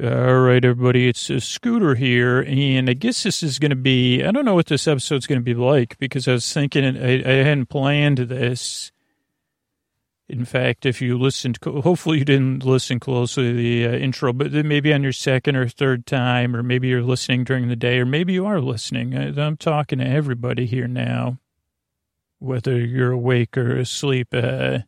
All right, everybody, it's a Scooter here, and I guess this is going to be, I don't know what this episode's going to be like because I was thinking, I, I hadn't planned this. In fact, if you listened, hopefully you didn't listen closely to the uh, intro, but maybe on your second or third time, or maybe you're listening during the day, or maybe you are listening. I, I'm talking to everybody here now, whether you're awake or asleep. Uh,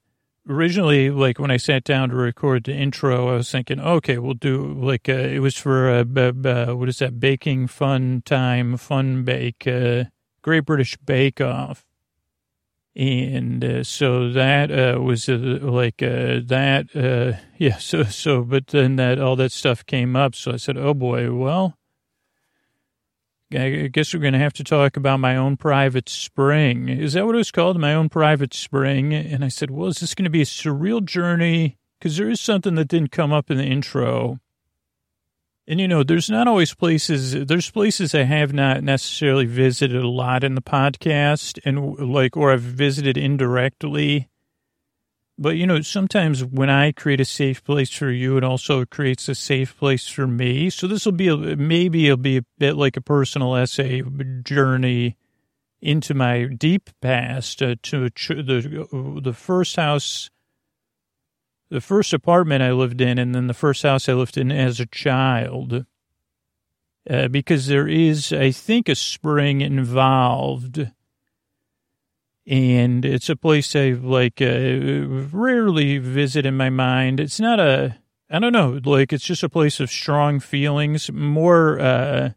originally, like when I sat down to record the intro, I was thinking, okay, we'll do like uh, it was for uh, b- what is that? Baking fun time, fun bake, uh, Great British Bake Off, and uh, so that uh, was uh, like uh, that. Uh, yeah, so so, but then that all that stuff came up, so I said, oh boy, well. I guess we're going to have to talk about my own private spring. Is that what it was called? My own private spring? And I said, well, is this going to be a surreal journey? Because there is something that didn't come up in the intro. And, you know, there's not always places, there's places I have not necessarily visited a lot in the podcast and like, or I've visited indirectly. But, you know, sometimes when I create a safe place for you, it also creates a safe place for me. So this will be, a, maybe it'll be a bit like a personal essay journey into my deep past uh, to the, the first house, the first apartment I lived in, and then the first house I lived in as a child. Uh, because there is, I think, a spring involved and it's a place I like uh, rarely visit in my mind. It's not a I don't know, like it's just a place of strong feelings, more uh,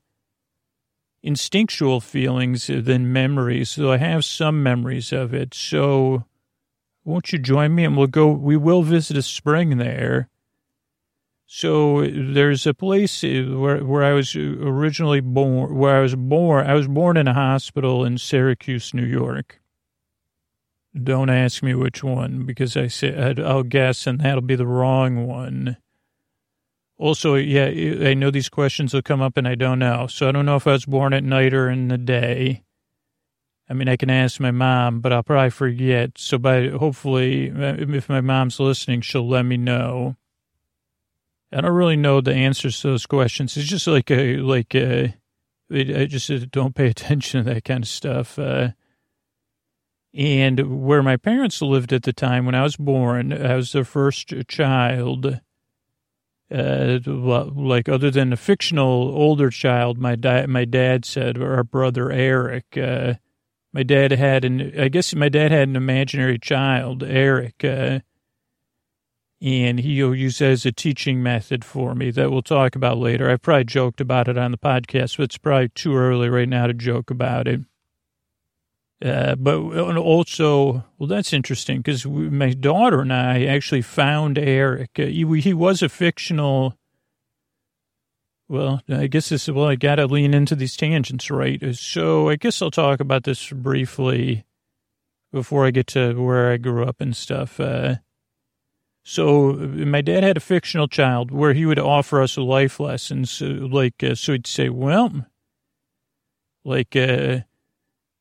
instinctual feelings than memories. So I have some memories of it. So won't you join me and we'll go we will visit a spring there. So there's a place where where I was originally born where I was born I was born in a hospital in Syracuse, New York don't ask me which one because I said I'll guess and that'll be the wrong one. Also, yeah, I know these questions will come up and I don't know. So I don't know if I was born at night or in the day. I mean, I can ask my mom, but I'll probably forget. So by hopefully, if my mom's listening, she'll let me know. I don't really know the answers to those questions. It's just like a, like a, I just don't pay attention to that kind of stuff. Uh, and where my parents lived at the time when I was born, I was their first child. Uh, like other than a fictional older child, my my dad said, our brother Eric. Uh, my dad had an, I guess my dad had an imaginary child, Eric, uh, and he'll use as a teaching method for me that we'll talk about later. I probably joked about it on the podcast, but it's probably too early right now to joke about it. Uh, but also, well, that's interesting because my daughter and I actually found Eric. Uh, he, he, was a fictional. Well, I guess this is, well, I got to lean into these tangents, right? Uh, so I guess I'll talk about this briefly before I get to where I grew up and stuff. Uh, so my dad had a fictional child where he would offer us life lessons. Uh, like, uh, so he'd say, well, like,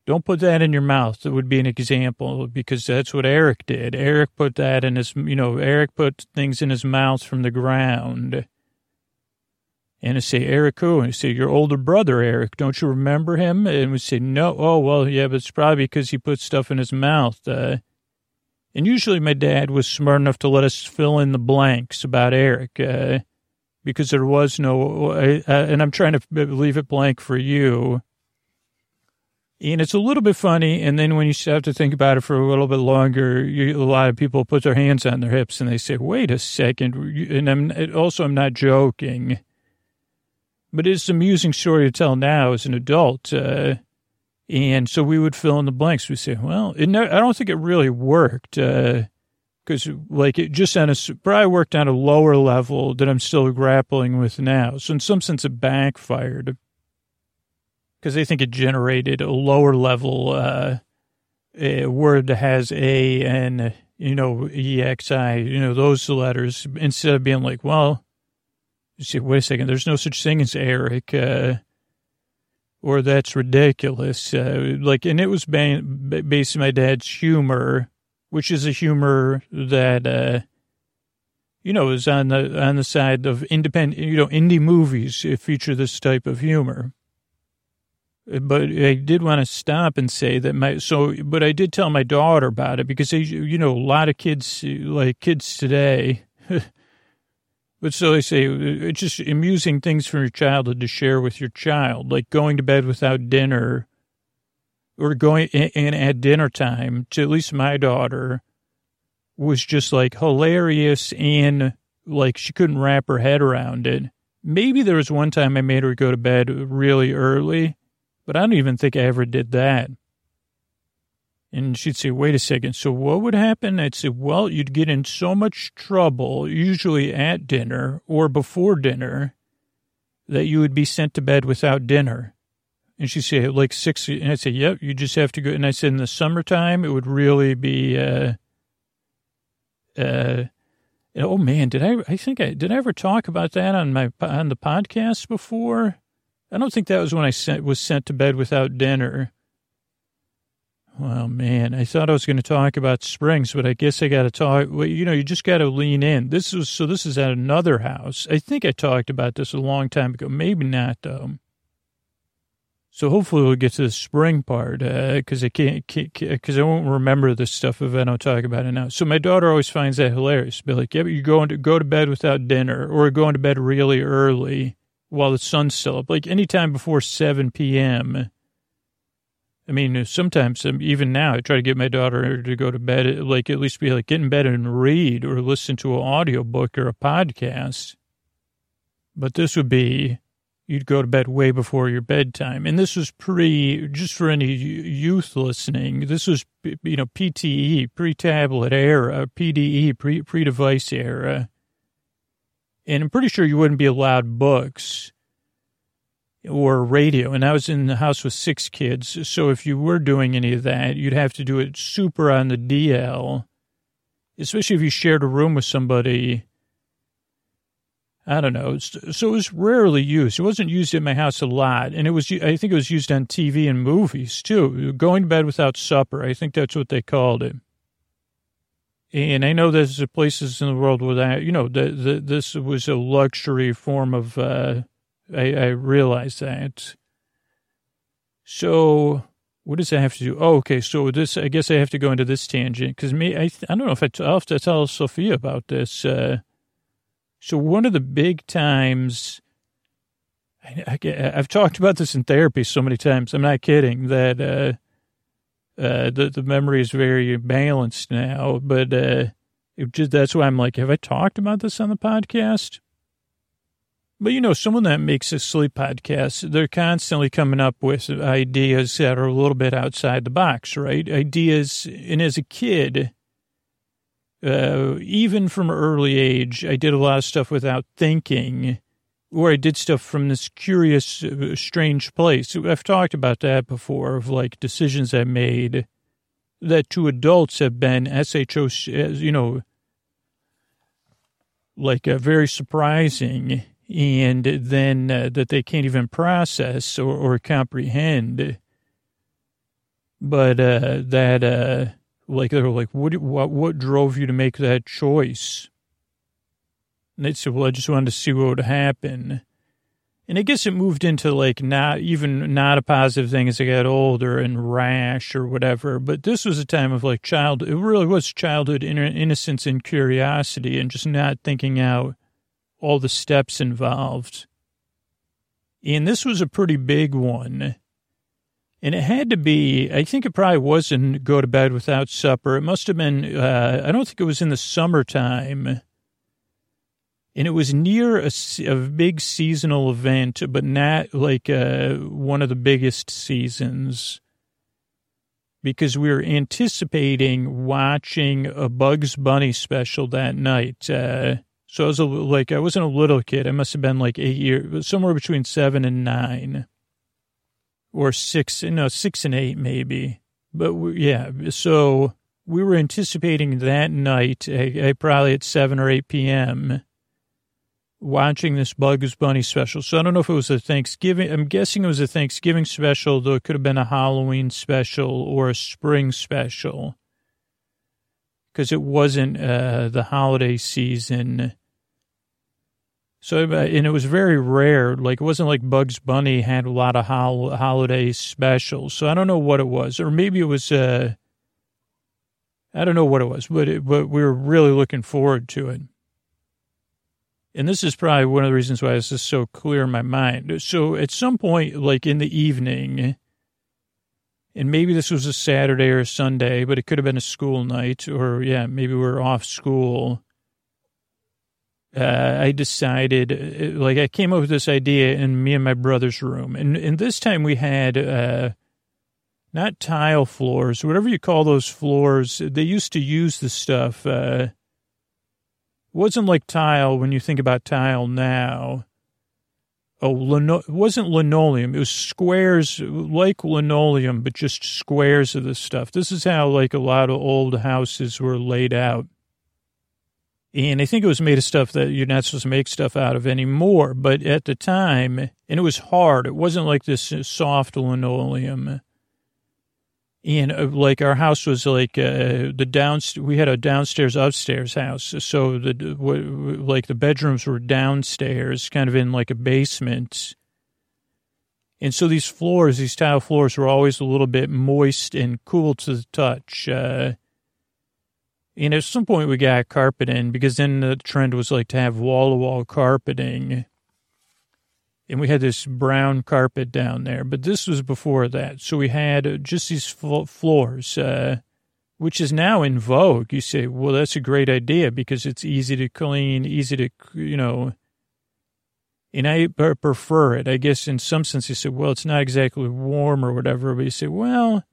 don't put that in your mouth. That would be an example because that's what Eric did. Eric put that in his, you know, Eric put things in his mouth from the ground. And I say, Eric who? And I say, your older brother, Eric. Don't you remember him? And we say, no. Oh, well, yeah, but it's probably because he put stuff in his mouth. Uh, and usually my dad was smart enough to let us fill in the blanks about Eric uh, because there was no, uh, and I'm trying to leave it blank for you and it's a little bit funny. And then when you have to think about it for a little bit longer, you, a lot of people put their hands on their hips and they say, wait a second. And I'm also, I'm not joking, but it's an amusing story to tell now as an adult. Uh, and so we would fill in the blanks. We say, well, I don't think it really worked. because uh, like it just on a probably worked on a lower level that I'm still grappling with now. So in some sense, it backfired because they think it generated a lower level uh, a word that has A and, you know, EXI, you know, those letters, instead of being like, well, see, wait a second, there's no such thing as Eric, uh, or that's ridiculous. Uh, like, and it was based on my dad's humor, which is a humor that, uh, you know, is on the on the side of independent, you know, indie movies feature this type of humor. But I did want to stop and say that my so, but I did tell my daughter about it because you know a lot of kids like kids today. but so they say it's just amusing things from your childhood to share with your child, like going to bed without dinner, or going and at dinner time. To at least my daughter was just like hilarious and like she couldn't wrap her head around it. Maybe there was one time I made her go to bed really early, but I don't even think I ever did that. And she'd say, wait a second. So what would happen? I'd say, well, you'd get in so much trouble, usually at dinner or before dinner, that you would be sent to bed without dinner. And she'd say, like six. And I'd say, yep, you just have to go. And I said, in the summertime, it would really be, uh, uh, oh man, did I? I think I did. I ever talk about that on my on the podcast before? I don't think that was when I sent, was sent to bed without dinner. Well, man, I thought I was going to talk about springs, but I guess I got to talk. Well, you know, you just got to lean in. This was so. This is at another house. I think I talked about this a long time ago. Maybe not though. So hopefully we'll get to the spring part because uh, I can't because I won't remember this stuff if I don't talk about it now. So my daughter always finds that hilarious. Be like, yeah, but you're going to go to bed without dinner or going to bed really early while the sun's still up, like anytime before seven p.m. I mean, sometimes um, even now I try to get my daughter to go to bed, like at least be like get in bed and read or listen to an audiobook or a podcast. But this would be you'd go to bed way before your bedtime. And this was pre, just for any youth listening, this was, you know, PTE, pre-tablet era, PDE, pre-device era. And I'm pretty sure you wouldn't be allowed books or radio. And I was in the house with six kids. So if you were doing any of that, you'd have to do it super on the DL, especially if you shared a room with somebody I don't know. So it was rarely used. It wasn't used in my house a lot. And it was, I think it was used on TV and movies too. Going to bed without supper. I think that's what they called it. And I know there's places in the world where that, you know, the, the, this was a luxury form of, uh, I, I realize that. So what does that have to do? Oh, okay. So this, I guess I have to go into this tangent because me, I, I don't know if I, I'll have to tell Sophia about this, uh, so one of the big times, I, have talked about this in therapy so many times. I'm not kidding that uh, uh, the the memory is very balanced now. But uh, just, that's why I'm like, have I talked about this on the podcast? But you know, someone that makes a sleep podcast, they're constantly coming up with ideas that are a little bit outside the box, right? Ideas, and as a kid uh, even from early age, I did a lot of stuff without thinking, or I did stuff from this curious, uh, strange place. I've talked about that before, of like decisions I made that to adults have been SHO, you know, like uh, very surprising, and then uh, that they can't even process or, or comprehend. But uh, that uh, like they were like, what, what, what drove you to make that choice? And they said, well, I just wanted to see what would happen. And I guess it moved into like not even not a positive thing as I got older and rash or whatever. But this was a time of like child, it really was childhood innocence and curiosity and just not thinking out all the steps involved. And this was a pretty big one. And it had to be, I think it probably wasn't go to bed without supper. It must have been, uh, I don't think it was in the summertime. And it was near a, a big seasonal event, but not like uh, one of the biggest seasons. Because we were anticipating watching a Bugs Bunny special that night. Uh, so I was a, like, I wasn't a little kid. I must have been like eight years, somewhere between seven and nine or six, no, six and eight maybe. But we, yeah, so we were anticipating that night, I, I probably at 7 or 8 p.m., watching this Bugs Bunny special. So I don't know if it was a Thanksgiving. I'm guessing it was a Thanksgiving special, though it could have been a Halloween special or a spring special. because it wasn't uh, the holiday season. So, uh, and it was very rare. Like, it wasn't like Bugs Bunny had a lot of hol- holiday specials. So I don't know what it was. Or maybe it was, uh, I don't know what it was, but, it, but we were really looking forward to it. And this is probably one of the reasons why this is so clear in my mind. So at some point, like in the evening, and maybe this was a Saturday or a Sunday, but it could have been a school night, or yeah, maybe we are off school. Uh, I decided, uh, like, I came up with this idea in me and my brother's room, and and this time we had uh, not tile floors, whatever you call those floors. They used to use the stuff. Uh, wasn't like tile when you think about tile now oh, lino- wasn't linoleum. It was squares like linoleum, but just squares of this stuff. This is how like a lot of old houses were laid out. And I think it was made of stuff that you're not supposed to make stuff out of anymore. But at the time, and it was hard. It wasn't like this soft linoleum and uh, like our house was like uh, the down we had a downstairs upstairs house. So the w- like the bedrooms were downstairs kind of in like a basement. And so these floors these tile floors were always a little bit moist and cool to the touch uh, and at some point we got carpet in because then the trend was like to have wall to wall carpeting and we had this brown carpet down there, but this was before that. So we had just these floors, uh, which is now in vogue. You say, well, that's a great idea because it's easy to clean, easy to, you know, and I prefer it. I guess in some sense you say, well, it's not exactly warm or whatever, but you say, well,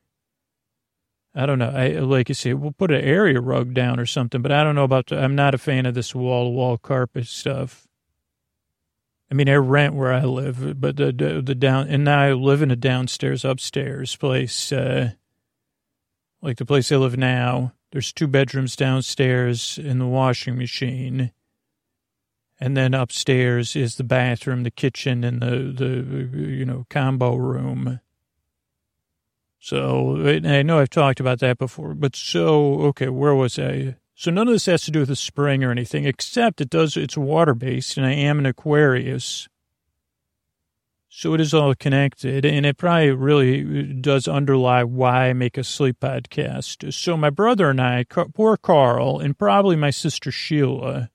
I don't know. I like you say, we'll put an area rug down or something, but I don't know about. The, I'm not a fan of this wall to wall carpet stuff. I mean, I rent where I live, but the the, the down and now I live in a downstairs upstairs place, uh, like the place I live now. There's two bedrooms downstairs in the washing machine, and then upstairs is the bathroom, the kitchen, and the the you know combo room. So I know I've talked about that before, but so okay, where was I? So none of this has to do with the spring or anything, except it does, it's water based and I am an Aquarius. So it is all connected and it probably really uh, does underlie why I make a sleep podcast. So my brother and I, poor Carl and probably my sister Sheila,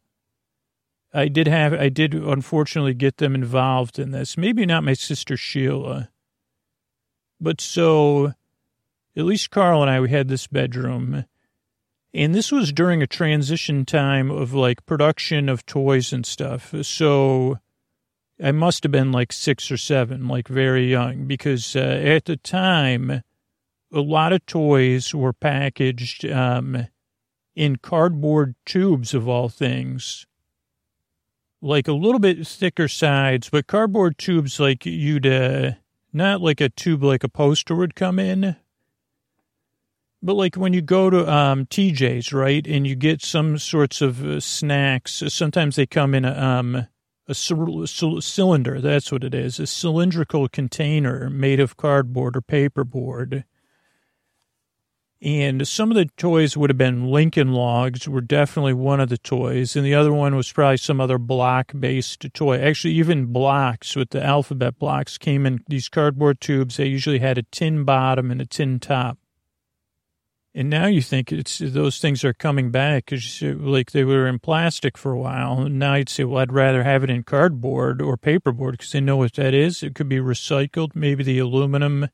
I did have, I did unfortunately get them involved in this. Maybe not my sister Sheila, but so at least Carl and I, we had this bedroom and this was during a transition time of like production of toys and stuff. So I must have been like six or seven, like very young, because uh, at the time, a lot of toys were packaged um, in cardboard tubes, of all things. Like a little bit thicker sides, but cardboard tubes like you'd, uh, not like a tube like a poster would come in, but like when you go to um, TJ's, right, and you get some sorts of uh, snacks, sometimes they come in a, um, a c- c- cylinder. That's what it is, a cylindrical container made of cardboard or paperboard. And some of the toys would have been Lincoln Logs, were definitely one of the toys, and the other one was probably some other block-based toy. Actually, even blocks with the alphabet blocks came in these cardboard tubes. They usually had a tin bottom and a tin top. And now you think it's those things are coming back because like they were in plastic for a while. And now you'd say, well, I'd rather have it in cardboard or paperboard because they know what that is. It could be recycled. Maybe the aluminum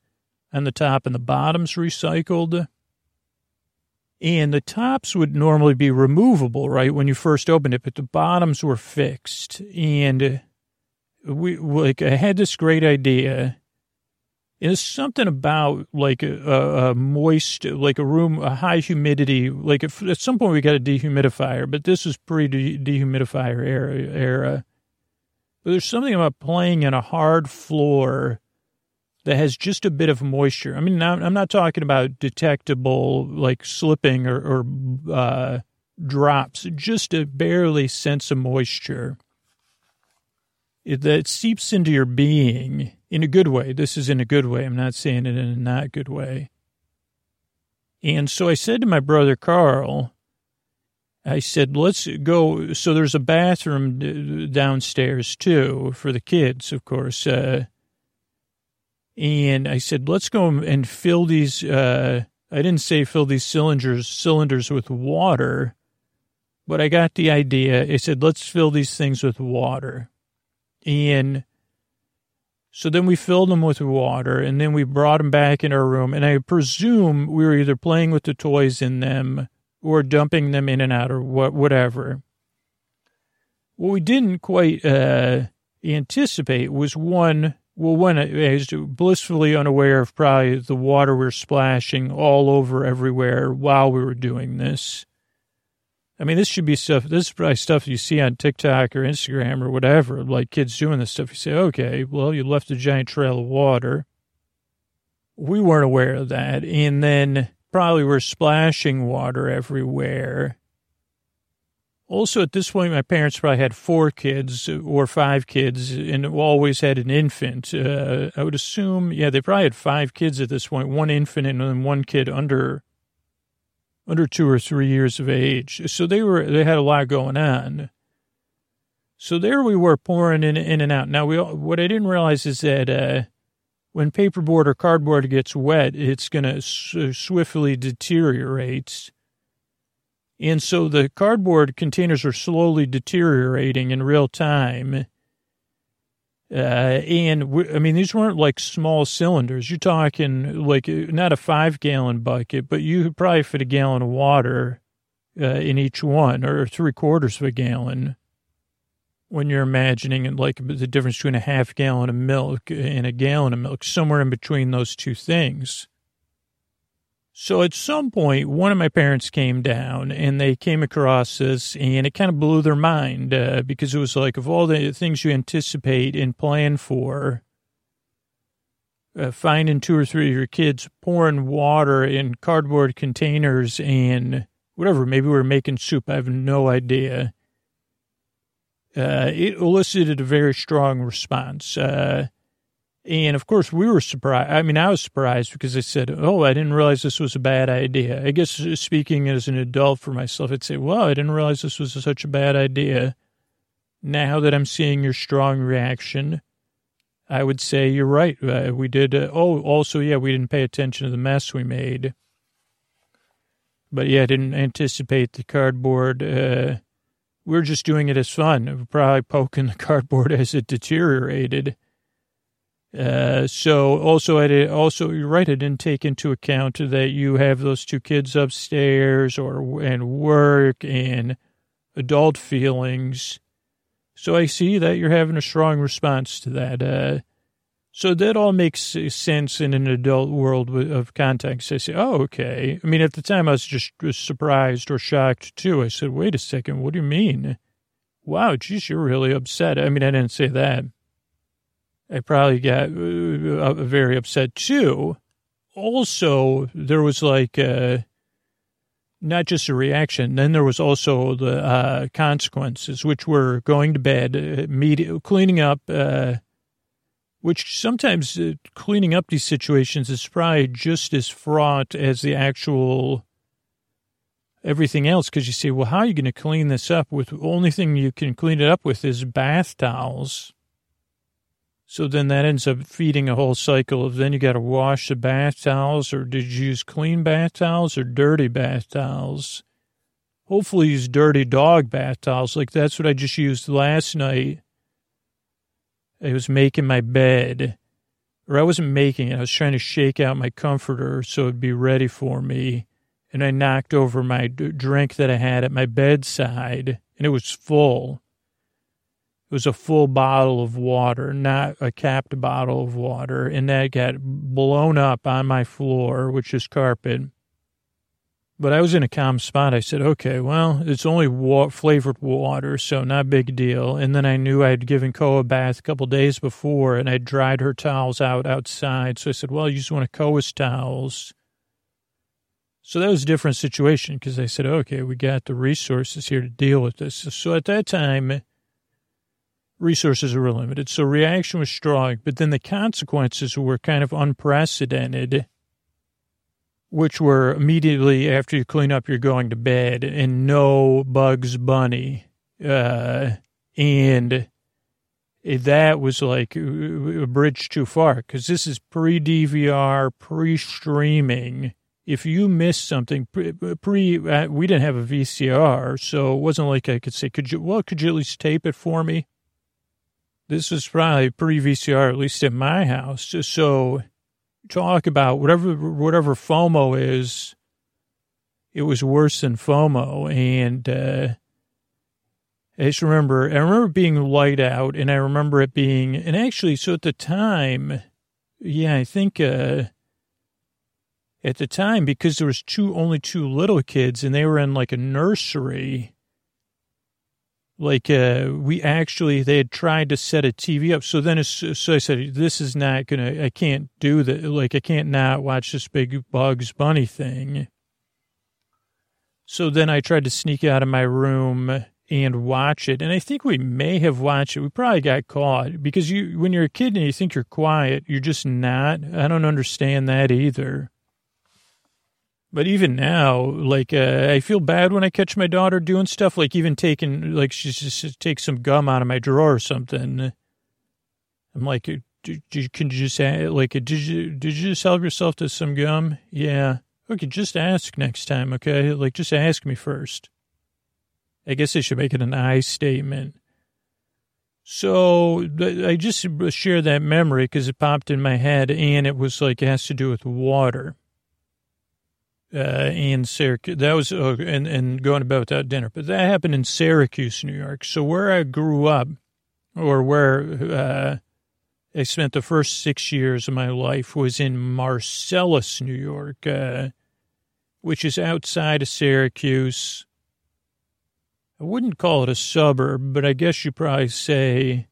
on the top and the bottom's recycled. And the tops would normally be removable, right, when you first opened it, but the bottoms were fixed. And we, like, I had this great idea there's something about like a, a, moist, like a room, a high humidity. Like if, at some point we got a dehumidifier, but this is pre dehumidifier era. era. But there's something about playing in a hard floor that has just a bit of moisture. I mean, I'm not talking about detectable like slipping or, or uh, drops, just a barely sense of moisture it, that seeps into your being in a good way. This is in a good way. I'm not saying it in a not good way. And so I said to my brother Carl, I said, let's go. So there's a bathroom downstairs too for the kids, of course. Uh, and I said, let's go and fill these. Uh, I didn't say fill these cylinders cylinders with water, but I got the idea. I said, let's fill these things with water. And so then we filled them with water and then we brought them back in our room. And I presume we were either playing with the toys in them or dumping them in and out or what, whatever. What we didn't quite uh, anticipate was one, well, one, I was blissfully unaware of probably the water we we're splashing all over everywhere while we were doing this. I mean, this should be stuff, this is probably stuff you see on TikTok or Instagram or whatever, like kids doing this stuff. You say, okay, well, you left a giant trail of water. We weren't aware of that. And then probably were splashing water everywhere. Also, at this point, my parents probably had four kids or five kids and always had an infant. Uh, I would assume, yeah, they probably had five kids at this point, one infant and then one kid under under two or three years of age. So they were they had a lot going on. So there we were pouring in in and out. Now we what I didn't realize is that uh, when paperboard or cardboard gets wet, it's going to swiftly deteriorate. And so the cardboard containers are slowly deteriorating in real time. Uh, and we, I mean, these weren't like small cylinders. You're talking like not a five gallon bucket, but you could probably fit a gallon of water uh, in each one or three quarters of a gallon when you're imagining like the difference between a half gallon of milk and a gallon of milk, somewhere in between those two things. So at some point, one of my parents came down and they came across this and it kind of blew their mind uh, because it was like, of all the things you anticipate and plan for, uh, finding two or three of your kids pouring water in cardboard containers and whatever, maybe we are making soup. I have no idea uh, it elicited a very strong response. Uh, and of course, we were surprised. I mean, I was surprised because I said, Oh, I didn't realize this was a bad idea. I guess speaking as an adult for myself, I'd say, Well, I didn't realize this was such a bad idea. Now that I'm seeing your strong reaction, I would say you're right. Uh, we did. Uh, oh, also, yeah, we didn't pay attention to the mess we made. But yeah, I didn't anticipate the cardboard uh, we are just doing it as fun, probably poking the cardboard as it deteriorated. Uh, so also, I did, also you're right. I didn't take into account that you have those two kids upstairs, or and work and adult feelings. So I see that you're having a strong response to that. Uh, so that all makes sense in an adult world of context. I say, oh, okay. I mean, at the time I was just surprised or shocked too. I said, wait a second, what do you mean? Wow, geez, you're really upset. I mean, I didn't say that. I probably got uh, uh very upset too. Also, there was like uh, not just a reaction. Then there was also the uh, consequences, which were going to bed, uh, cleaning up which sometimes cleaning up these situations is probably just as fraught as the actual everything else. Because you say, well, how are you going to clean this up? With the only thing you can clean it up with is bath towels. So then that ends up feeding a whole cycle of then you got to wash the bath towels, or did you use clean bath towels or dirty bath towels? Hopefully, use dirty dog bath towels. Like that's what I just used last night I was making my bed, or I wasn't making it. I was trying to shake out my comforter so it'd be ready for me. And I knocked over my drink that I had at my bedside, and it was full. It was a full bottle of water, not a capped bottle of water, and that got blown up on my floor, which is carpet. But I was in a calm spot. I said, okay, well, it's only wa- flavored water, so not big deal. And then I knew I had given Koa a bath a couple days before, and I dried her towels out outside. So I said, well, you just want to Koa's towels. So that was a different situation because I said, okay, we got the resources here to deal with this. So at that time, resources were limited. So reaction was strong, but then the consequences were kind of unprecedented which were immediately after you clean up, you're going to bed, and no Bugs Bunny. Uh, and that was like a bridge too far because this is pre DVR, pre streaming. If you missed something pre, pre uh, we didn't have a VCR, so it wasn't like I could say, could you, well, could you at least tape it for me? This was probably pre VCR, at least at my house. So talk about whatever, whatever FOMO is, it was worse than FOMO. And, uh, I just remember, I remember being light out and I remember it being, and actually, so at the time, yeah, I think, uh, at the time, because there was two, only two little kids and they were in like a nursery, like, uh, we actually, they had tried to set a TV up. So then, so I said, this is not gonna, I can't do that. Like, I can't not watch this big Bugs Bunny thing. So then I tried to sneak out of my room and watch it. And I think we may have watched it. We probably got caught because you, when you're a kid and you think you're quiet, you're just not. I don't understand that either. But even now, like, uh, I feel bad when I catch my daughter doing stuff, like even taking, like, she's just take some gum out of my drawer or something. I'm like, can you just, say, like, did you, did you just help yourself to some gum? Yeah. Okay, just ask next time, okay? Like, just ask me first. I guess I should make it an I statement. So I just share that memory because it popped in my head and it was like it has to do with water. Uh, and Syracuse, that was, uh, and, and going to bed without dinner. But that happened in Syracuse, New York. So where I grew up, or where uh, I spent the first six years of my life, was in Marcellus, New York, uh, which is outside of Syracuse I wouldn't call it a suburb, but I guess you probably say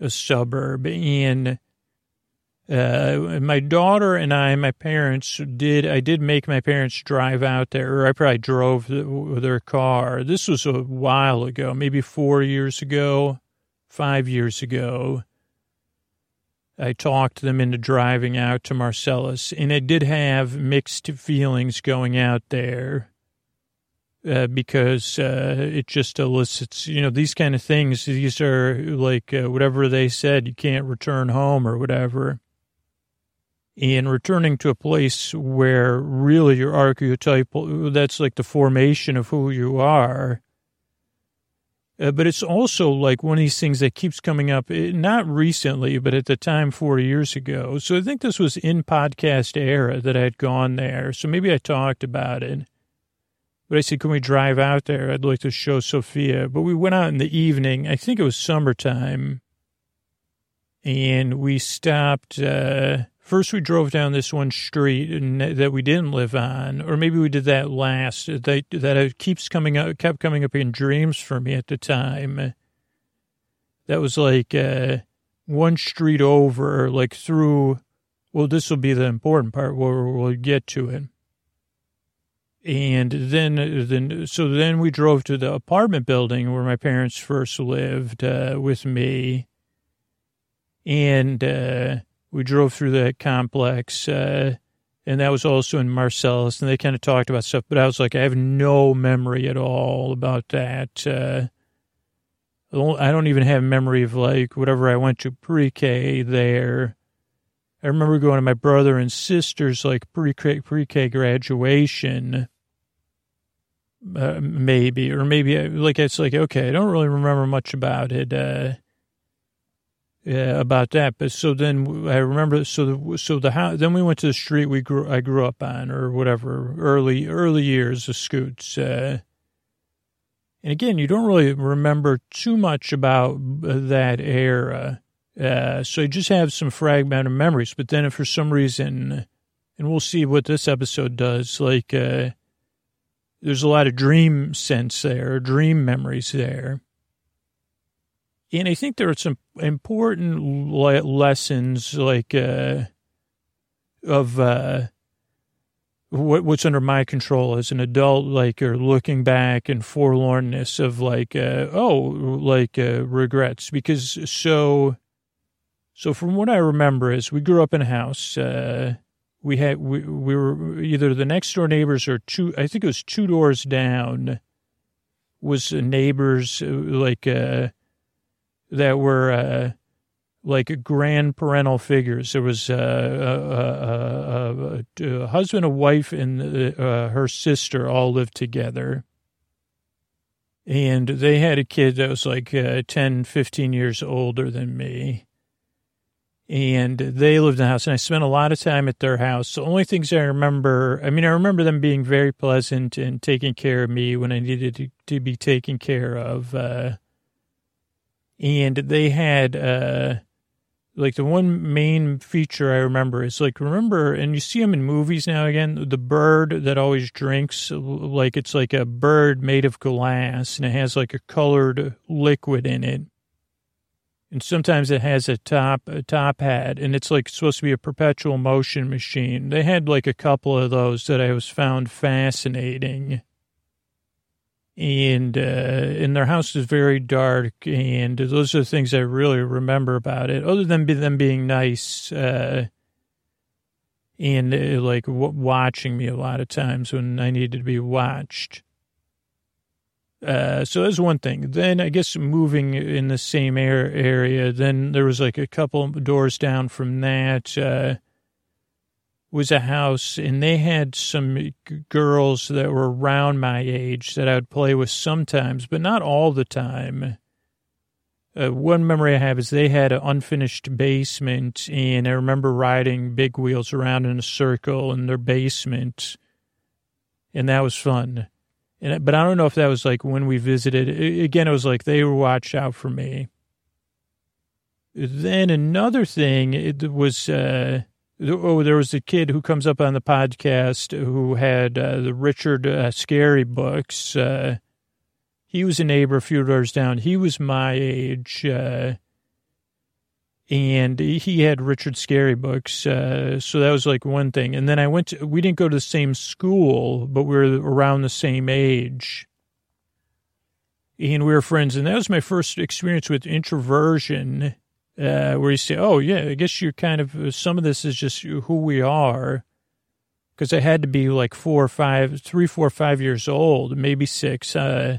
a suburb. And uh, my daughter and I, my parents did, I did make my parents drive out there, or I probably drove the, their car. This was a while ago, maybe four years ago, five years ago. I talked them into driving out to Marcellus, and I did have mixed feelings going out there uh, because uh, it just elicits, you know, these kind of things. These are like uh, whatever they said, you can't return home or whatever. And returning to a place where really your archetypal, that's like the formation of who you are. Uh, but it's also like one of these things that keeps coming up, eh, not recently, but at the time four years ago. So I think this was in podcast era that I had gone there. So maybe I talked about it but I said, can we drive out there? I'd like to show Sophia. But we went out in the evening. I think it was summertime. And we stopped. Uh, first, we drove down this one street that we didn't live on, or maybe we did that last. That that keeps coming up, kept coming up in dreams for me at the time. That was like uh, one street over, like through. Well, this will be the important part where we'll get to it and then, then, so then we drove to the apartment building where my parents first lived uh, with me. And uh, we drove through that complex. Uh, and that was also in Marcellus. And they kind of talked about stuff. But I was like, I have no memory at all about that. Uh, I don't even have memory of like whatever I went to pre K there. I remember going to my brother and sister's like pre K pre-K graduation uh, maybe, or maybe like it's like okay, I don't really remember much about it. Uh, about that. But so then I remember. So the so the house. Then we went to the street we grew. I grew up on, or whatever. Early early years of Scoots. Uh, and again, you don't really remember too much about that era. Uh, so you just have some fragmented memories. But then, if for some reason, and we'll see what this episode does, like. Uh, there's a lot of dream sense there, dream memories there. And I think there are some important lessons like uh, of uh, what, what's under my control as an adult, like or looking back and forlornness of like, uh, oh, like uh, regrets. Because so, so from what I remember is we grew up in a house uh, we had we, we were either the next door neighbors or two i think it was two doors down was neighbors uh, like that were uh like grand parental figures. There was uh, a, a, a, a husband a wife and uh, her sister all lived together. And they had a kid that was like uh, 10 15 years older than me. And they lived in the house and i spent a lot of time at their house. The only things i remember i mean i remember them being very pleasant and taking care of me when i needed to, to be taken care of uh, and they had uh, like the one main feature i remember is like remember and you see them in movies now again the bird that always drinks like it's like a bird made of glass and it has like a colored liquid in it. And sometimes it has a top a top hat and it's like supposed to be a perpetual motion machine. They had like a couple of those that i was found fascinating and uh and their house is very dark and those are the things i really remember about it other than them being nice uh and uh, like w- watching me a lot of times when i needed to be watched uh, so that's one thing. Then I guess moving in the same air, area, then there was like a couple doors down from that uh, was a house, and they had some girls that were around my age that I would play with sometimes, but not all the time. Uh, one memory I have is they had an unfinished basement, and I remember riding big wheels around in a circle in their basement, and that was fun. And, but I don't know if that was like when we visited. Again, it was like they were watched out for me. Then another thing it was, uh, oh, there was a kid who comes up on the podcast who had uh, the Richard uh, Scarry books. Uh, he was a neighbor a few doors down. He was my age. Uh, and he had Richard Scarry books. Uh, so that was like one thing. And then I went to, we didn't go to the same school, but we were around the same age. And we were friends. And that was my first experience with introversion, uh, where you say, oh, yeah, I guess you're kind of, some of this is just who we are. Because I had to be like four or five, three, four, five years old, maybe six. Uh,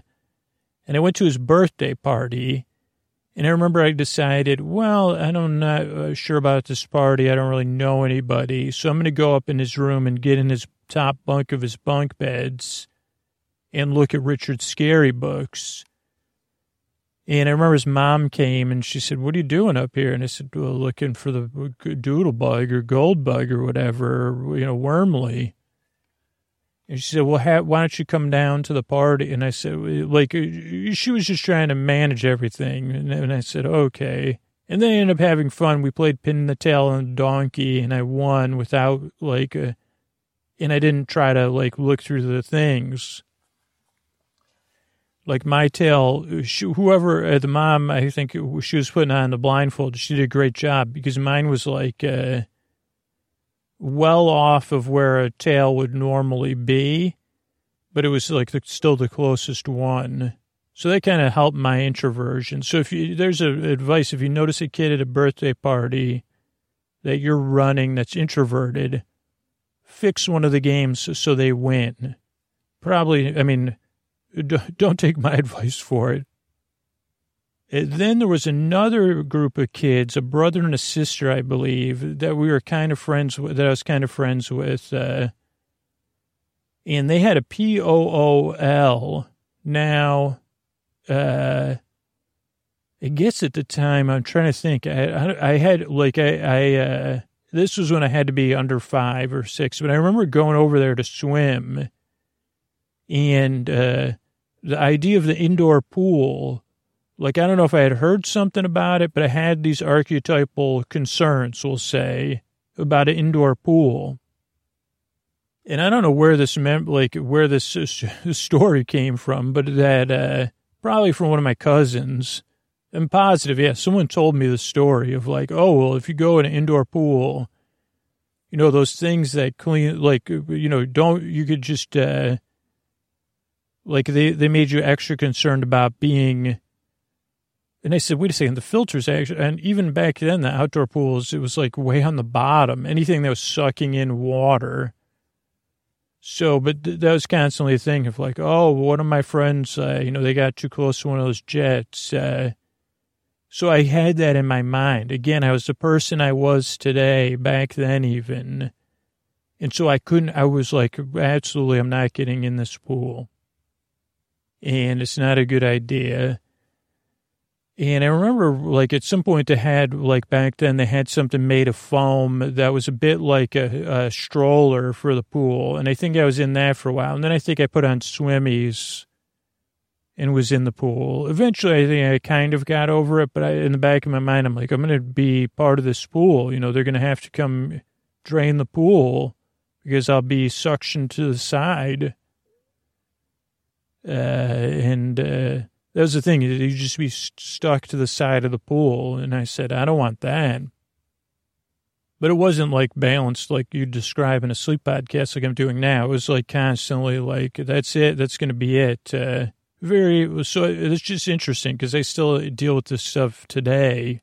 and I went to his birthday party and I remember I decided, well, I don't not uh, sure about this party. I don't really know anybody, so I'm going to go up in his room and get in his top bunk of his bunk beds and look at Richard Scarry books. And I remember his mom came and she said, "What are you doing up here?" And I said, "Well, looking for the doodle bug or gold bug or whatever, you know, wormly." And she said, well, why don't you come down to the party? And I said, like, uh, she was just trying to manage everything. And, I said, okay. And then I ended up having fun. We played pin the tail on the donkey and I won without like, a, uh, and I didn't try to like look through the things. Like my tail, whoever, uh, the mom, I think she was putting on the blindfold, she did a great job because mine was like, uh, well off of where a tail would normally be, but it was like the, still the closest one. So that kind of helped my introversion. So if you, there's a advice, if you notice a kid at a birthday party that you're running that's introverted, fix one of the games so they win. Probably, I mean, don't take my advice for it. And then there was another group of kids, a brother and a sister, I believe, that we were kind of friends with, that I was kind of friends with. Uh, and they had a P O O L. Now, uh, I guess at the time, I'm trying to think, I, I, I had like, I, I, uh, this was when I had to be under five or six, but I remember going over there to swim and, uh, the idea of the indoor pool like, I don't know if I had heard something about it, but I had these archetypal concerns, we'll say, about an indoor pool. And I don't know where this meant, like where this story came from, but that uh, probably from one of my cousins. I'm positive, yeah. Someone told me the story of like, oh well, if you go in an indoor pool, you know those things that clean, like you know, don't you could just uh, like they they made you extra concerned about being And I said, wait a second, the filters actually, and even back then, the outdoor pools, it was like way on the bottom. Anything that was sucking in water. So, but th- that was constantly a thing of like, oh, one of my friends, uh, you know, they got too close to one of those jets. Uh, so I had that in my mind. Again, I was the person I was today, back then even. And so I couldn't, I was like, absolutely, I'm not getting in this pool. And it's not a good idea. And I remember, like, at some point they had, like, back then they had something made of foam that was a bit like a, a stroller for the pool. And I think I was in that for a while. And then I think I put on swimmies and was in the pool. Eventually, I think I kind of got over it, but I, in the back of my mind, I'm like, I'm going to be part of this pool. You know, they're going to have to come drain the pool because I'll be suctioned to the side. Uh, and, uh, that was the thing. You just be stuck to the side of the pool. And I said, I don't want that. But it wasn't like balanced like you describe in a sleep podcast like I'm doing now. It was like constantly like, that's it. That's going to be it. Uh, very, so it's just interesting because I still deal with this stuff today.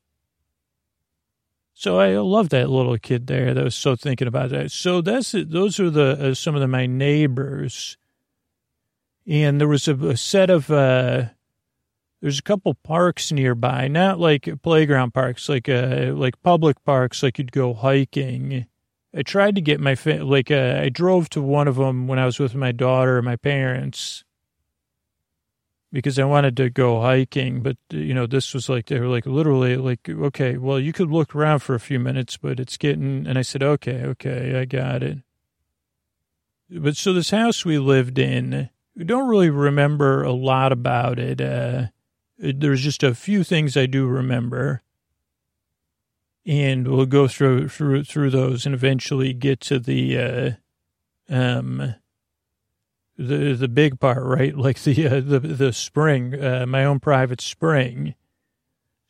So I love that little kid there that was so thinking about that. So that's. Those are the, uh, some of the, my neighbors. And there was a, a set of, uh, there's a couple parks nearby, not like playground parks, like uh, like public parks, like you'd go hiking. I tried to get my fa- like uh, I drove to one of them when I was with my daughter and my parents because I wanted to go hiking, but you know this was like they were like literally like okay, well you could look around for a few minutes, but it's getting and I said okay, okay, I got it. But so this house we lived in, don't really remember a lot about it. Uh, there's just a few things I do remember. And we'll go through through through those and eventually get to the uh, um the the big part, right? Like the uh, the the spring, uh, my own private spring.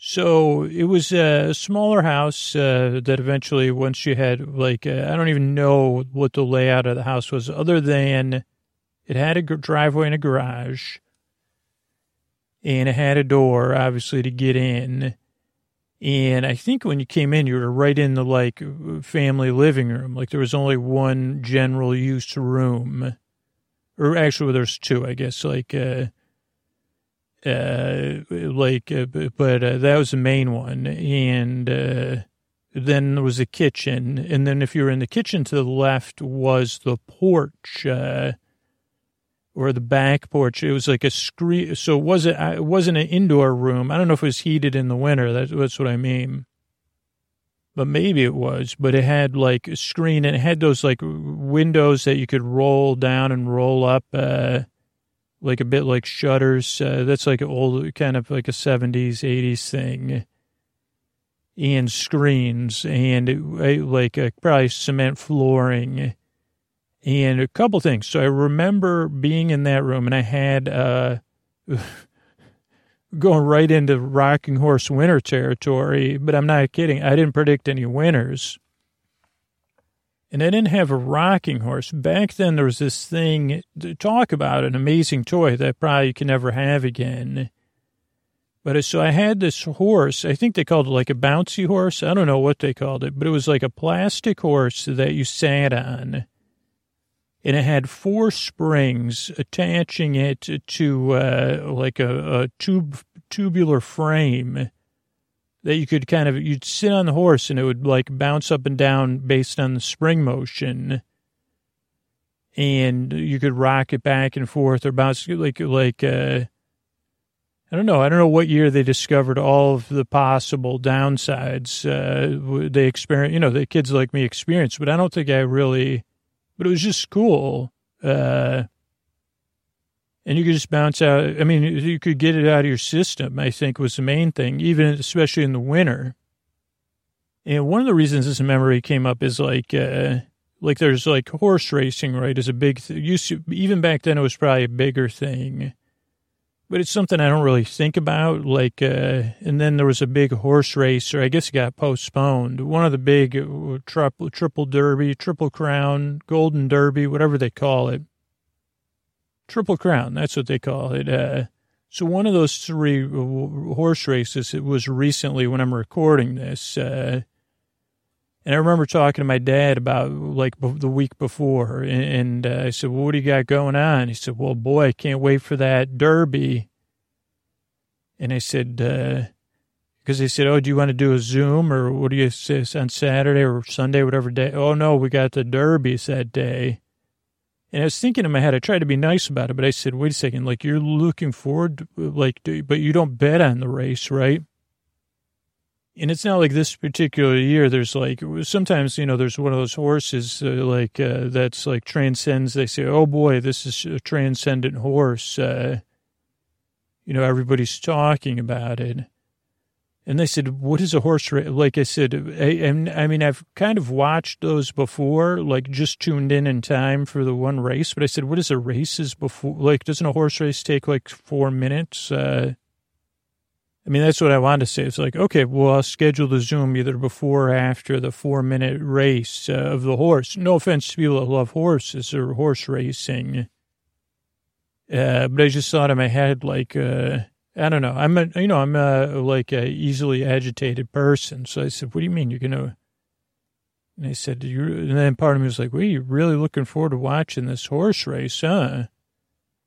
So it was a smaller house uh, that eventually, once you had like, uh, I don't even know what the layout of the house was, other than it had a driveway and a garage and it had a door, obviously, to get in. And I think when you came in, you were right in the like family living room. Like there was only one general use room, or actually, there's two, I guess. Like, uh, uh, like, uh, but uh, that was the main one. And uh, then there was a kitchen, and then if you were in the kitchen to the left was the porch. Uh, or the back porch. It was like a screen. So it wasn't, it wasn't an indoor room. I don't know if it was heated in the winter. That's, that's what I mean. But maybe it was, but it had like a screen and it had those like windows that you could roll down and roll up, uh, like a bit like shutters. Uh, that's like an old kind of like a 70s, 80s thing. And screens and it, like a, probably cement flooring and a couple things. So I remember being in that room and I had, uh, going right into rocking horse winner territory, but I'm not kidding. I didn't predict any winners. And I didn't have a rocking horse. Back then, there was this thing to talk about an amazing toy that probably you can never have again. But so I had this horse. I think they called it like a bouncy horse. I don't know what they called it, but it was like a plastic horse that you sat on and it had four springs attaching it to uh, like a, a tube tubular frame that you could kind of you'd sit on the horse and it would like bounce up and down based on the spring motion and you could rock it back and forth or bounce like like uh I don't know. I don't know what year they discovered all of the possible downsides uh, they experience. You know, the kids like me experience, but I don't think I really but it was just cool. Uh, and you could just bounce out. I mean, you could get it out of your system, I think was the main thing, even especially in the winter. And one of the reasons this memory came up is like, uh, like there's like horse racing, right? Is a big, th- used to, even back then it was probably a bigger thing but it's something I don't really think about. Like, uh, and then there was a big horse race, or I guess it got postponed. One of the big uh, triple, triple derby, triple crown, golden derby, whatever they call it. Triple crown, that's what they call it. Uh, So one of those three horse races, it was recently when I'm recording this. Uh, and I remember talking to my dad about like the week before. And, uh, I said, well, what do you got going on? He said, well, boy, I can't wait for that derby. And I said, uh, because they said, oh, do you want to do a Zoom or what do you say on Saturday or Sunday, whatever day? Oh, no, we got the derbies that day. And I was thinking in my head, I tried to be nice about it, but I said, wait a second, like you're looking forward, like, but you don't bet on the race, right? And it's not like this particular year. There's like, sometimes, you know, there's one of those horses uh, like, uh, that's like transcends. They say, oh boy, this is a transcendent horse. Uh, you know, everybody's talking about it. And they said, what is a horse? Like I said, I, I, mean, I've kind of watched those before, like just tuned in in time for the one race. But I said, what is a race is before? Like, doesn't a horse race take like four minutes? Uh, I mean, that's what I wanted to say. It's like, okay, well, I'll schedule the Zoom either before or after the four minute race uh, of the horse. No offense to people that love horses or horse racing. Uh, but I just thought in my head, like, uh, I don't know. I'm a, you know, I'm a, like a easily agitated person. So I said, what do you mean you're going to, and I said, you and then part of me was like, well, you're really looking forward to watching this horse race, huh?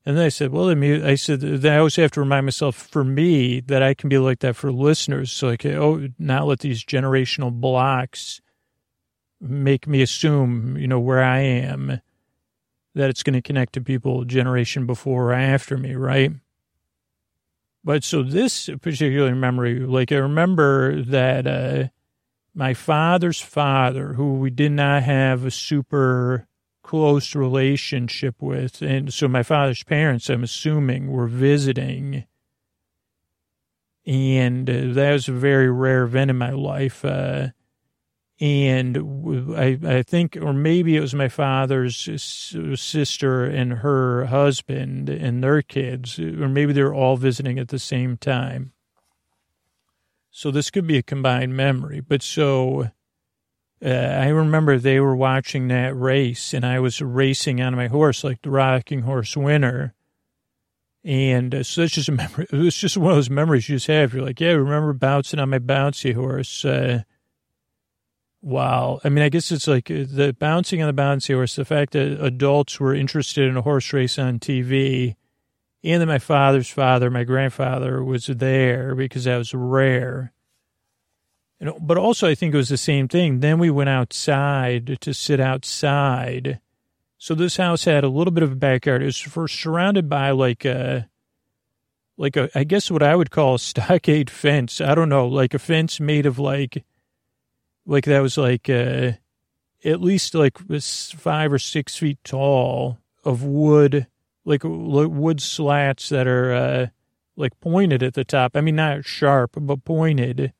And then I said, well, I said, then I always have to remind myself for me that I can be like that for listeners. So like, oh, not let these generational blocks make me assume, you know, where I am, that it's going to connect to people generation before or after me, right? But so this particular memory, like I remember that uh, my father's father, who we did not have a super close relationship with, and so my father's parents, I'm assuming, were visiting. And uh, that was a very rare event in my life. Uh, and I, I think, or maybe it was my father's sister and her husband and their kids, or maybe they're all visiting at the same time. So this could be a combined memory. But so uh, I remember they were watching that race, and I was racing on my horse like the rocking horse winner. And uh, so that's just a memory. It was just one of those memories you just have. You're like, yeah, I remember bouncing on my bouncy horse. Uh, Wow. I mean, I guess it's like uh, the bouncing on the bouncy horse, the fact that adults were interested in a horse race on TV, and that my father's father, my grandfather, was there because that was rare. And, but also, I think it was the same thing. Then we went outside to sit outside. So this house had a little bit of a backyard. It was for, surrounded by like a, like a, I guess what I would call a stockade fence. I don't know, like a fence made of like, like that was like uh, at least like five or six feet tall of wood, like wood slats that are uh, like pointed at the top. I mean, not sharp, but pointed.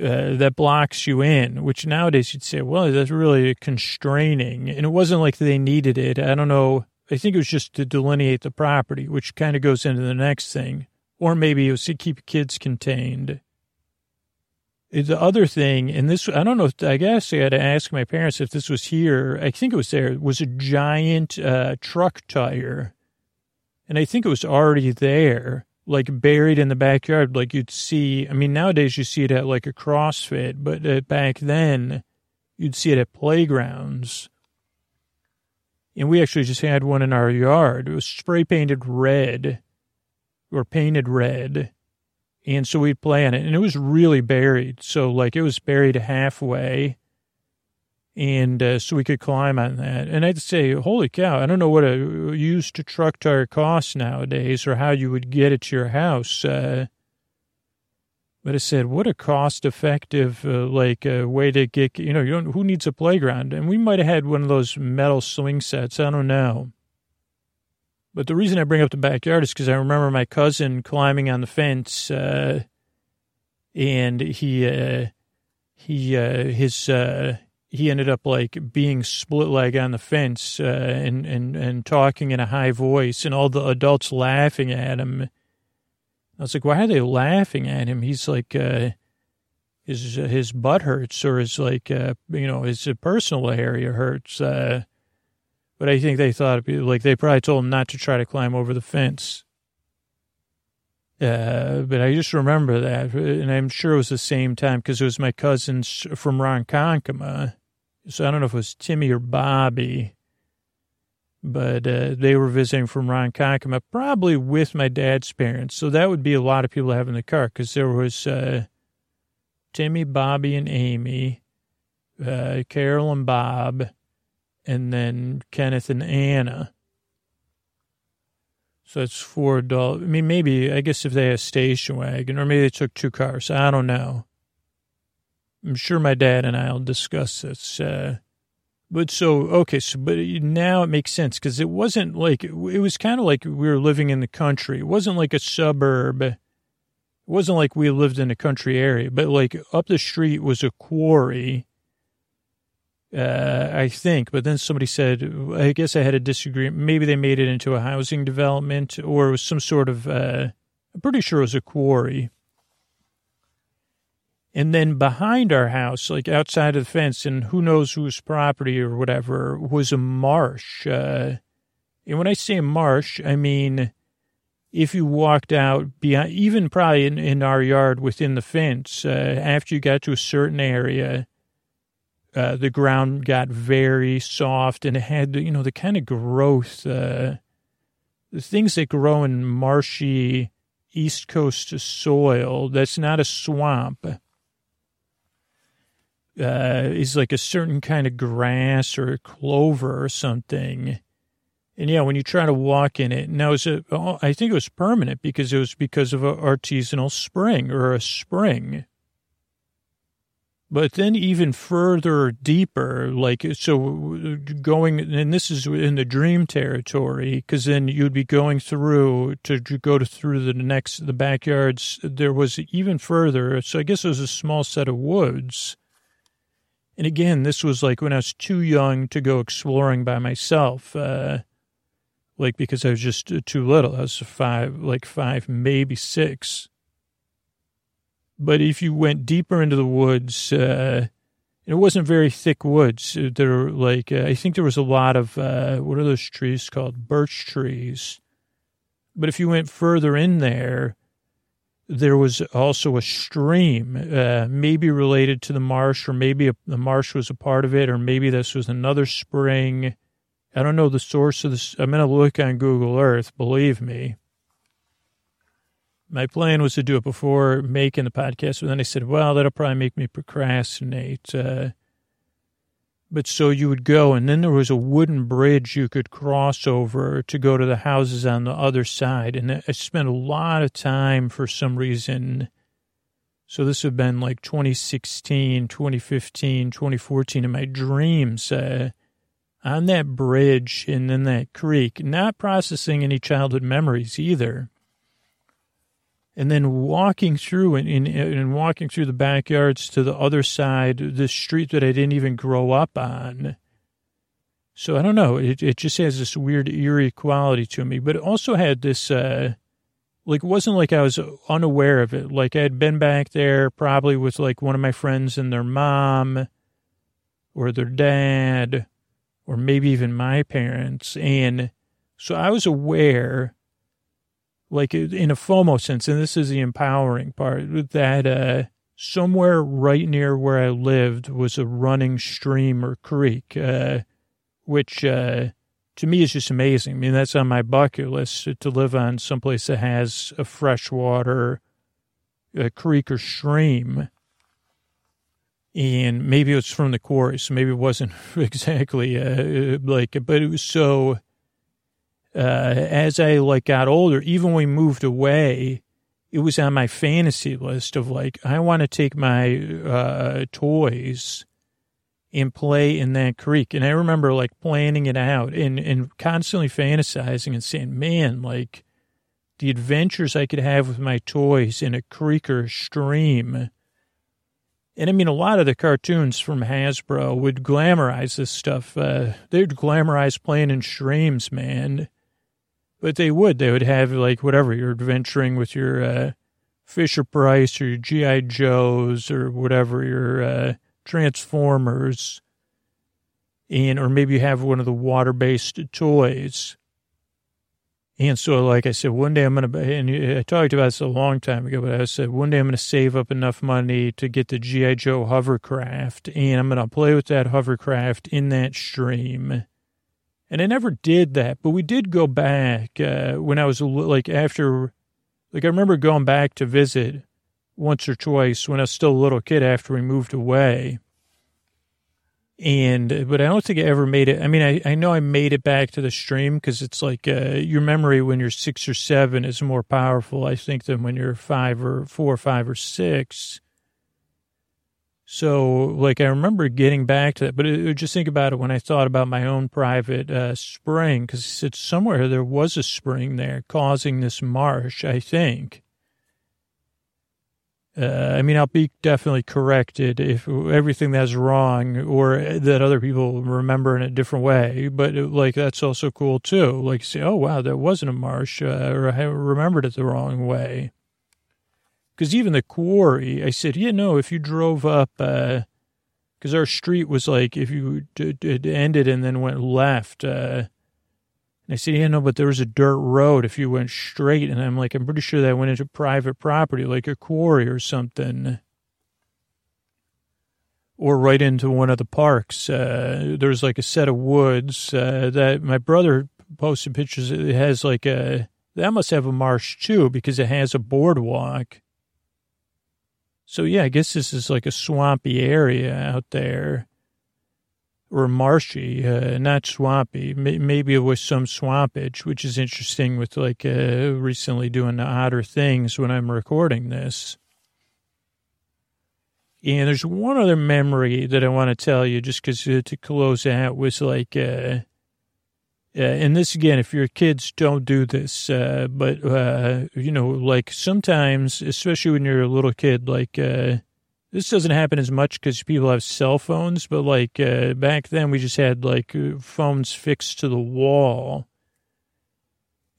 Uh, that blocks you in, which nowadays you'd say, well, that's really constraining. And it wasn't like they needed it. I don't know. I think it was just to delineate the property, which kind of goes into the next thing. Or maybe it was to keep kids contained the other thing, and this, I don't know, if, I guess I had to ask my parents if this was here. I think it was there. Was a giant uh, truck tire. And I think it was already there, like buried in the backyard, like you'd see. I mean, nowadays you see it at like a CrossFit, but uh, back then you'd see it at playgrounds. And we actually just had one in our yard. It was spray painted red or painted red and so we'd play on it, and it was really buried. So, like, it was buried halfway. And uh, so we could climb on that. And I'd say, holy cow, I don't know what a used truck tire costs nowadays or how you would get it to your house. Uh, but I said, what a cost effective, uh, like, uh, way to get, you know, you don't, who needs a playground? And we might have had one of those metal swing sets. I don't know. But the reason I bring up the backyard is because I remember my cousin climbing on the fence, uh, and he, uh, he, his, he ended up like being split leg on the fence, uh, and, and, and talking in a high voice and all the adults laughing at him. I was like, why are they laughing at him? He's like, uh, his, his butt hurts or his like, uh, you know, his personal area hurts. Uh, but I think they thought, like, they probably told him not to try to climb over the fence. Uh, but I just remember that, and I'm sure it was the same time because it was my cousins from Ronkonkoma. So I don't know if it was Timmy or Bobby, but uh, they were visiting from Ronkonkoma, probably with my dad's parents. So that would be a lot of people having the car because there was uh, Timmy, Bobby, and Amy, uh, Carol and Bob, and then Kenneth and Anna. So it's four adults. I mean, maybe, I guess if they had a station wagon, or maybe they took two cars. I don't know. I'm sure my dad and I will discuss this. Uh, but so, okay, so, but now it makes sense because it wasn't like, it was kind of like we were living in the country. It wasn't like a suburb. It wasn't like we lived in a country area, but like up the street was a quarry uh, I think. But then somebody said, I guess I had a disagreement. Maybe they made it into a housing development or it was some sort of, uh, I'm pretty sure it was a quarry. And then behind our house, like outside of the fence, and who knows whose property or whatever, was a marsh. Uh, and when I say a marsh, I mean if you walked out beyond, even probably in, in our yard within the fence, uh, after you got to a certain area, uh, the ground got very soft and it had, you know, the kind of growth, uh, the things that grow in marshy East Coast soil that's not a swamp. Uh, is like a certain kind of grass or clover or something. And yeah, when you try to walk in it, now it's a, oh, I think it was permanent because it was because of an artisanal spring or a spring. But then even further deeper, like, so going, and this is in the dream territory, because then you'd be going through to go to through the next, the backyards. There was even further. So I guess it was a small set of woods. And again, this was like when I was too young to go exploring by myself. Uh, like because I was just too little. I was five, like five, maybe six. But if you went deeper into the woods, uh, it wasn't very thick woods. Uh, there were like, uh, I think there was a lot of, uh, what are those trees called? Birch trees. But if you went further in there, there was also a stream, uh, maybe related to the marsh, or maybe a, the marsh was a part of it, or maybe this was another spring. I don't know the source of this. I'm going to look on Google Earth, believe me my plan was to do it before making the podcast, but then I said, well, that'll probably make me procrastinate. Uh, but so you would go, and then there was a wooden bridge you could cross over to go to the houses on the other side. And I spent a lot of time for some reason. So this would have been like 2016, 2015, 2014 in my dreams uh, on that bridge and then that creek, not processing any childhood memories either and then walking through and, and, and, walking through the backyards to the other side, the street that I didn't even grow up on. So I don't know. It, it just has this weird eerie quality to me, but it also had this, uh, like, it wasn't like I was unaware of it. Like I had been back there probably with like one of my friends and their mom or their dad or maybe even my parents. And so I was aware like in a FOMO sense, and this is the empowering part, that uh, somewhere right near where I lived was a running stream or creek, uh, which uh, to me is just amazing. I mean, that's on my bucket list to live on someplace that has a freshwater a creek or stream. And maybe it was from the quarry, so maybe it wasn't exactly uh, like, but it was so uh, as I like got older, even when we moved away, it was on my fantasy list of like, I want to take my uh, toys and play in that creek. And I remember like planning it out and, and constantly fantasizing and saying, man, like the adventures I could have with my toys in a creek or a stream. And I mean, a lot of the cartoons from Hasbro would glamorize this stuff. Uh, they'd glamorize playing in streams, man. But they would. They would have like whatever you're adventuring with your uh, Fisher Price or your GI Joes or whatever your uh, Transformers, and or maybe you have one of the water based toys. And so, like I said, one day I'm to, and I talked about this a long time ago, but I said, one day I'm to save up enough money to get the G.I. Joe hovercraft, and I'm to play with that hovercraft in that stream. And I never did that, but we did go back uh, when I was like after, like I remember going back to visit once or twice when I was still a little kid after we moved away. And, but I don't think I ever made it. I mean, I, I know I made it back to the stream because it's like uh, your memory when you're six or seven is more powerful, I think, than when you're five or four or five or six. So, like, I remember getting back to that, but it, just think about it when I thought about my own private uh, spring, because it's somewhere there was a spring there causing this marsh, I think. Uh, I mean, I'll be definitely corrected if everything that's wrong or that other people remember in a different way. But like, that's also cool too. Like, say, oh, wow, that wasn't a marsh, uh, or I remembered it the wrong way. Because even the quarry, I said, yeah, no, if you drove up, because uh, our street was like, if you d- d- ended and then went left, uh, I said, yeah, no, but there was a dirt road if you went straight. And I'm like, I'm pretty sure that went into private property, like a quarry or something. Or right into one of the parks. Uh, there's like a set of woods uh, that my brother posted pictures. It has like a, that must have a marsh too because it has a boardwalk. So yeah, I guess this is like a swampy area out there or marshy, uh, not swampy. Maybe it was some swampage, which is interesting with like uh, recently doing the odder things when I'm recording this. And there's one other memory that I want to tell you just because uh, to close out was like, uh, uh, and this again, if your kids don't do this, uh, but, uh, you know, like sometimes, especially when you're a little kid, like, uh, this doesn't happen as much because people have cell phones, but like uh, back then we just had like uh, phones fixed to the wall.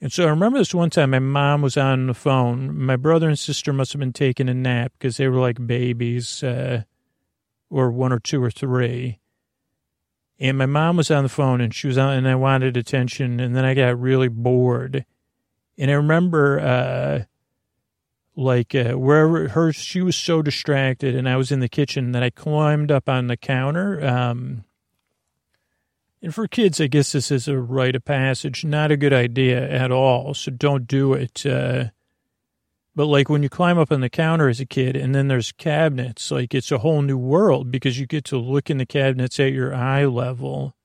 And so I remember this one time my mom was on the phone. My brother and sister must have been taking a nap because they were like babies, or one or two or three. And my mom was on the phone and she was on, and I wanted attention. And then I got really bored. And I remember, uh, like uh, wherever her she was so distracted and i was in the kitchen that i climbed up on the counter um, and for kids i guess this is a rite of passage not a good idea at all so don't do it uh, but like when you climb up on the counter as a kid and then there's cabinets like it's a whole new world because you get to look in the cabinets at your eye level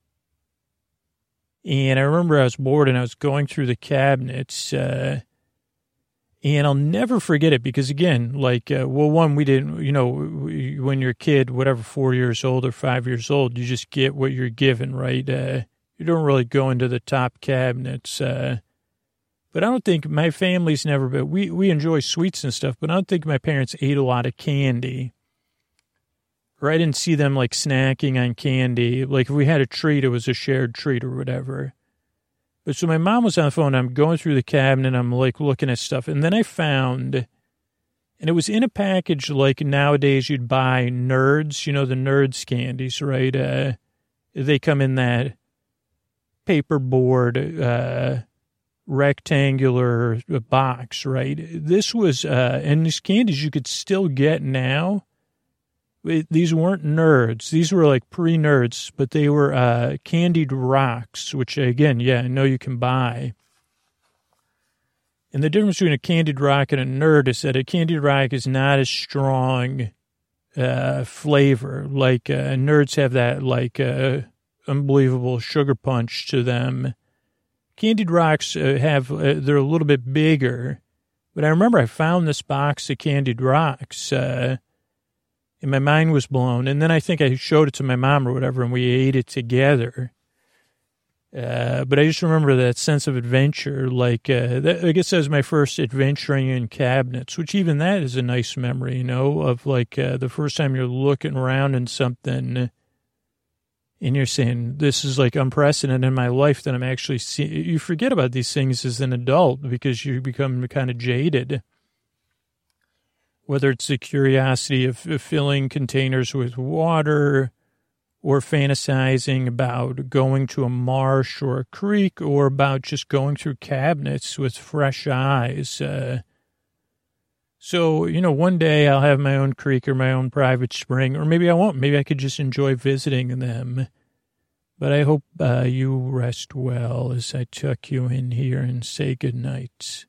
and i remember i was bored and i was going through the cabinets uh, and I'll never forget it because, again, like, uh, well, one, we didn't, you know, when you're a kid, whatever, four years old or five years old, you just get what you're given, right? Uh, you don't really go into the top cabinets. Uh, but I don't think my family's never been, we, we enjoy sweets and stuff, but I don't think my parents ate a lot of candy. Or I didn't see them like snacking on candy. Like if we had a treat, it was a shared treat or whatever. But so my mom was on the phone. I'm going through the cabinet. I'm like looking at stuff. And then I found, and it was in a package like nowadays you'd buy nerds, you know, the nerds candies, right? Uh, they come in that paperboard, uh, rectangular box, right? This was, uh, and these candies you could still get now these weren't nerds. These were like pre nerds, but they were uh, candied rocks, which again, yeah, I know you can buy. And the difference between a candied rock and a nerd is that a candied rock is not as strong uh, flavor. Like uh, nerds have that like uh, unbelievable sugar punch to them. Candied rocks uh, have uh, they're a little bit bigger, but I remember I found this box of candied rocks and my mind was blown. And then I think I showed it to my mom or whatever, and we ate it together. Uh, but I just remember that sense of adventure. Like, uh, that, I guess that was my first adventuring in cabinets, which even that is a nice memory, you know, of like uh, the first time you're looking around in something and you're saying, this is like unprecedented in my life that I'm actually seeing. You forget about these things as an adult because you become kind of jaded whether it's the curiosity of filling containers with water or fantasizing about going to a marsh or a creek or about just going through cabinets with fresh eyes. Uh, so, you know, one day I'll have my own creek or my own private spring, or maybe I won't. Maybe I could just enjoy visiting them. But I hope uh, you rest well as I tuck you in here and say good night.